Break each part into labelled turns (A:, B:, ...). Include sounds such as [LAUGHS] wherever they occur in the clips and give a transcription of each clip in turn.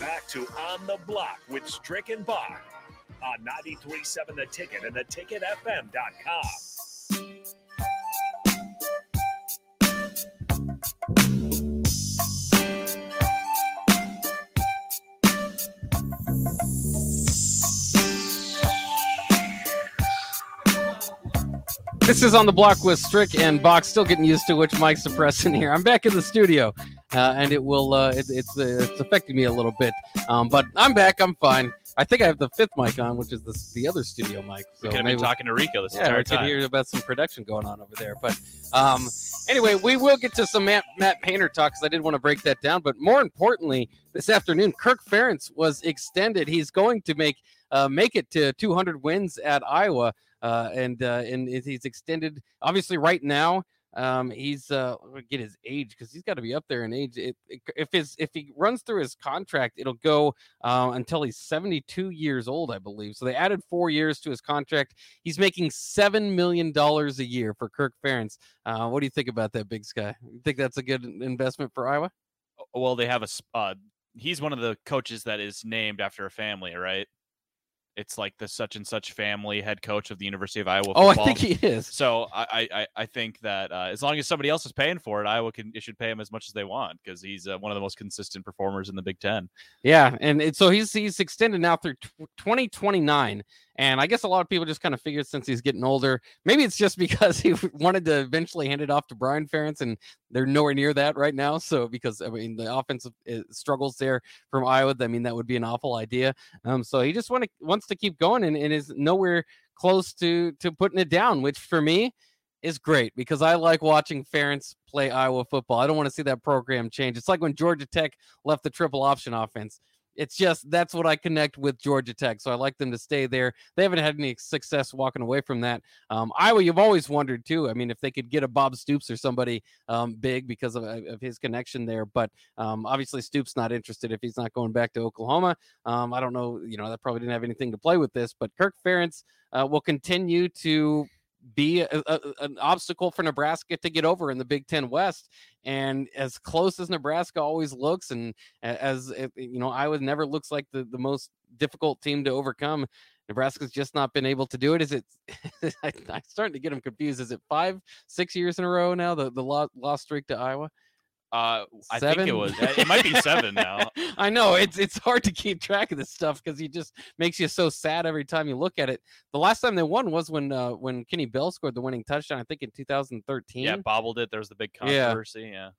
A: Back to On the Block with Strick and Bach on 93.7 The Ticket and theticketfm.com.
B: This is on the block with Strick and Box. Still getting used to which mics to press in here. I'm back in the studio, uh, and it will uh, it, it's uh, it's affecting me a little bit. Um, but I'm back. I'm fine. I think I have the fifth mic on, which is the, the other studio mic. So
C: we could have
B: maybe-
C: been talking to Rico this
B: yeah,
C: entire time.
B: hear about some production going on over there. But um, anyway, we will get to some Matt, Matt Painter talk because I did want to break that down. But more importantly, this afternoon, Kirk Ferentz was extended. He's going to make uh, make it to 200 wins at Iowa, uh, and uh, and he's extended. Obviously, right now. Um, he's uh get his age because he's got to be up there in age. It, it- if his if he runs through his contract, it'll go uh, until he's 72 years old, I believe. So they added four years to his contract. He's making seven million dollars a year for Kirk Ferentz. Uh, what do you think about that, Big Sky? You think that's a good investment for Iowa?
C: well, they have a. Uh, he's one of the coaches that is named after a family, right? It's like the such and such family head coach of the University of Iowa.
B: Oh, I think he is.
C: So I, I, I- think that uh, as long as somebody else is paying for it, Iowa can it should pay him as much as they want because he's uh, one of the most consistent performers in the Big Ten.
B: Yeah, and it, so he's he's extended now through tw- 2029, and I guess a lot of people just kind of figured since he's getting older, maybe it's just because [LAUGHS] he wanted to eventually hand it off to Brian Ferentz, and they're nowhere near that right now. So because I mean the offensive uh, struggles there from Iowa, I mean that would be an awful idea. Um, so he just want to wants to keep going and, and is nowhere close to to putting it down, which for me is great because I like watching Ferentz play Iowa football. I don't want to see that program change. It's like when Georgia Tech left the triple option offense. It's just that's what I connect with Georgia Tech. So I like them to stay there. They haven't had any success walking away from that. Um, Iowa, you've always wondered too. I mean, if they could get a Bob Stoops or somebody um, big because of, of his connection there, but um, obviously Stoops not interested if he's not going back to Oklahoma. Um, I don't know. You know, that probably didn't have anything to play with this, but Kirk Ferentz uh, will continue to be a, a- an obstacle for Nebraska to get over in the Big Ten West. And as close as Nebraska always looks, and as eh, eh, you know, Iowa never looks like the, the most difficult team to overcome. Nebraska's just not been able to do it. Is it? [LAUGHS] I, I'm starting to get them confused. Is it five, six years in a row now? The the lo- lost streak to Iowa.
C: Uh, I think it was. It might be seven now. [LAUGHS]
B: I know it's it's hard to keep track of this stuff because he just makes you so sad every time you look at it. The last time they won was when uh, when Kenny Bell scored the winning touchdown. I think in 2013.
C: Yeah, bobbled it. There was the big controversy. Yeah,
B: Yeah,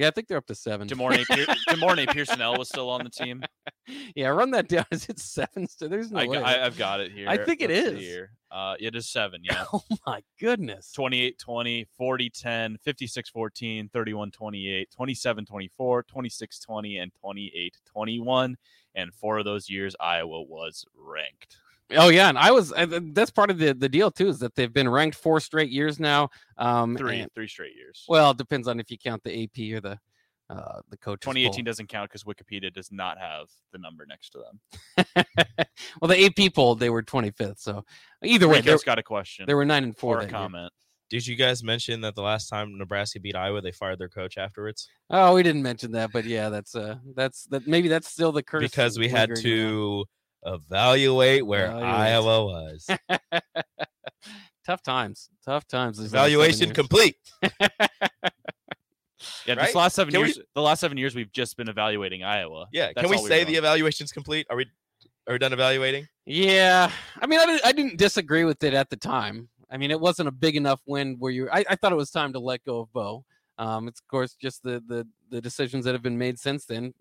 B: I think they're up to seven.
C: De'Mornay Pier- [LAUGHS] De'Mornay Pierson-El was still on the team.
B: yeah, run that down. [LAUGHS] Is it seven? still? There's no
C: I,
B: way.
C: I, I've got it here.
B: I think it
C: Let's see
B: is.
C: Here. Uh, it is seven. [LAUGHS] Yeah.
B: oh my goodness.
C: 28 20, 40 10, 56 14, 31 28, 27 24, 26 20, and 28 21. And four of those years, Iowa was ranked.
B: Oh yeah, and I was. uh, th- That's part of the the deal too, is that they've been ranked four straight years now. Um,
C: Three,
B: and-
C: three straight years.
B: well, it depends on if you count the AP or the uh, the coach.
C: 2018 doesn't count because Wikipedia does not have the number next to them. [LAUGHS]
B: well, the AP poll they were 25th. So either way, they,
C: Rico's got a question
B: they were nine and four.
C: or a
B: that year.
C: comment.
D: Did you guys mention that the last time Nebraska beat Iowa, they fired their coach afterwards
B: Oh, we didn't mention that, but yeah, that's uh, that's that. Maybe that's still the curse
D: because we had
B: to. around.
D: Evaluate where
B: Evaluate.
D: Iowa was. [LAUGHS]
B: Tough times, tough times. these
D: Evaluation complete. [LAUGHS]
C: Yeah,
D: Right?
C: this last seven
D: Can we-
C: years, the last seven years, we've just been evaluating Iowa.
D: Yeah.
C: That's
D: Can we say the evaluation's complete? Are we are we done evaluating?
B: Yeah, I mean, I didn't, I didn't disagree with it at the time. I mean, it wasn't a big enough win where you. I, I thought it was time to let go of Bo. Um, it's of course just the the the decisions that have been made since then.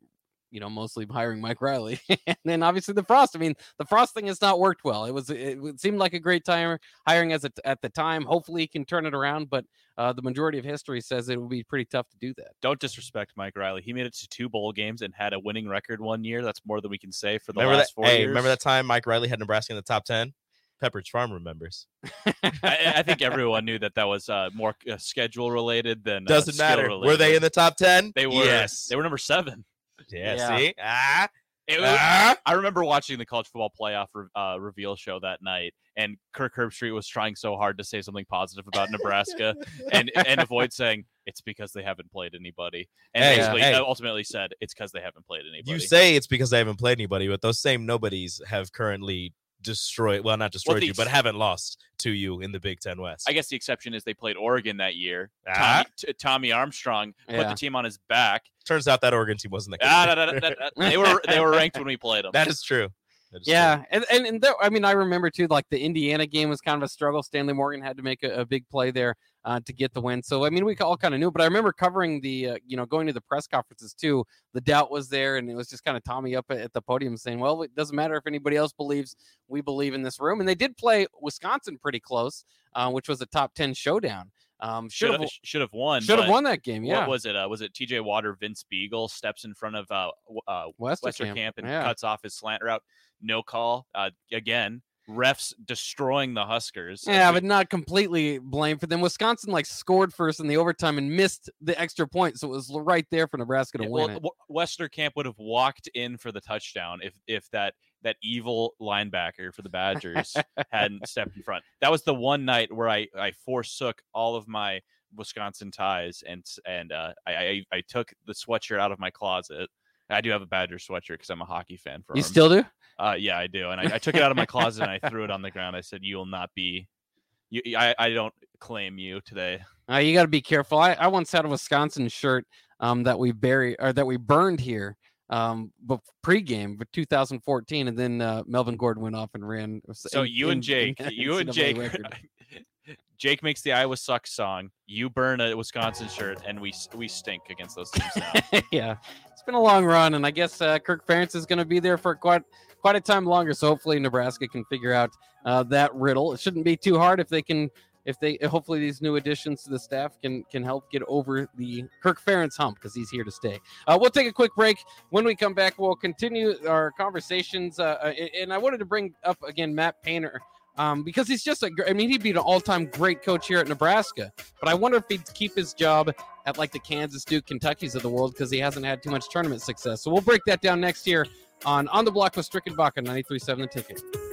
B: You know, mostly hiring Mike Riley, [LAUGHS] and then obviously the Frost. I mean, the Frost thing has not worked well. It was it, it seemed like a great time hiring as a, at the time. Hopefully, he can turn it around, but uh, the majority of history says it will be pretty tough to do that.
C: Don't disrespect Mike Riley. He made it to two bowl games and had a winning record one year. That's more than we can say for the
D: remember
C: last
D: that?
C: four
D: Hey,
C: years.
D: remember that time Mike Riley had Nebraska in the top ten? Pepperidge Farm remembers. [LAUGHS]
C: I, I think everyone knew that that was uh, more uh, schedule related than uh,
D: Doesn't
C: skill
D: matter. Were they in the top ten?
C: They were.
D: Yes.
C: They were number seven.
D: Yeah,
B: Yeah.
D: See. Ah.
C: It was-
D: ah.
C: I remember watching the college football playoff re- uh, reveal show that night, and Kirk Herbstreit was trying so hard to say something positive about Nebraska [LAUGHS] and and avoid saying it's because they haven't played anybody. And
D: Hey,
C: basically,
D: hey.
C: uh, ultimately said it's because they haven't played anybody.
D: You say it's because they haven't played anybody, but those same nobodies have currently destroyed. Well, not destroyed
C: the
D: you, but haven't lost to you in the Big Ten West.
C: I guess the exception is they played Oregon that year.
D: Ah.
C: Tommy, t- Tommy Armstrong put the team on his back.
D: Turns out that Oregon team wasn't the good.
C: Ah, da, da, da, da, da. [LAUGHS] they were they were ranked when we played them.
D: that is true.
B: Yeah, and and, and I mean, I remember too, like the Indiana game was kind of a struggle. Stanley Morgan had to make a, a big play there uh, to get the win. So I mean, we all kind of knew, but I remember covering the, uh, you know, going to the press conferences too. The doubt was there, and it was just kind of Tommy up at, at the podium saying, "Well, it doesn't matter if anybody else believes. We believe in this room." And they did play Wisconsin pretty close, uh, which was a top ten showdown. Um, should have
C: should have won.
B: should have won that game. Yeah,
C: What was it? Uh, was it T.J. Water? Vince Biegel steps in front of uh, uh,
B: Westerkamp.
C: Westerkamp and
B: yeah.
C: cuts off his slant route. No call. Uh, again, refs destroying the Huskers.
B: Yeah,
C: we-
B: but not completely blamed for them. Wisconsin like scored first in the overtime and missed the extra point, so it was right there for Nebraska to
C: Yeah,
B: win
C: well,
B: it.
C: W- Westerkamp would have walked in for the touchdown if if that that evil linebacker for the Badgers hadn't stepped in front. That was the one night where I I forsook all of my Wisconsin ties and and uh, I, I I took the sweatshirt out of my closet. I do have a Badger sweatshirt because I'm a hockey fan. For
B: You still do?
C: Uh, yeah, I do. And I, I took it out of my closet and I threw it on the ground. I said, "You will not be. You, I, I don't claim you today."
B: Uh, you got to be careful. I, I once had a Wisconsin shirt um, that we buried or that we burned here um, but pregame for 2014, and then uh, Melvin Gordon went off and ran.
C: So
B: in-
C: you and Jake,
B: in [LAUGHS]
C: you and Jake. [LAUGHS] Jake makes the Iowa sucks song. You burn a Wisconsin shirt, and we we stink against those teams now. [LAUGHS]
B: yeah, it's been a long run, and I guess uh, Kirk Ferentz is going to be there for quite quite a time longer. So hopefully Nebraska can figure out uh, that riddle. It shouldn't be too hard if they can. If they hopefully these new additions to the staff can can help get over the Kirk Ferentz hump because he's here to stay. Uh, we'll take a quick break. When we come back, we'll continue our conversations. Uh, uh, and I wanted to bring up again Matt Painter um, because he's just a. I mean, he'd be an all-time great coach here at Nebraska. But I wonder if he'd keep his job at like the Kansas, Duke, Kentucky's of the world because he hasn't had too much tournament success. So we'll break that down next year on On the Block with Strick and Bach on 93.7 The Ticket.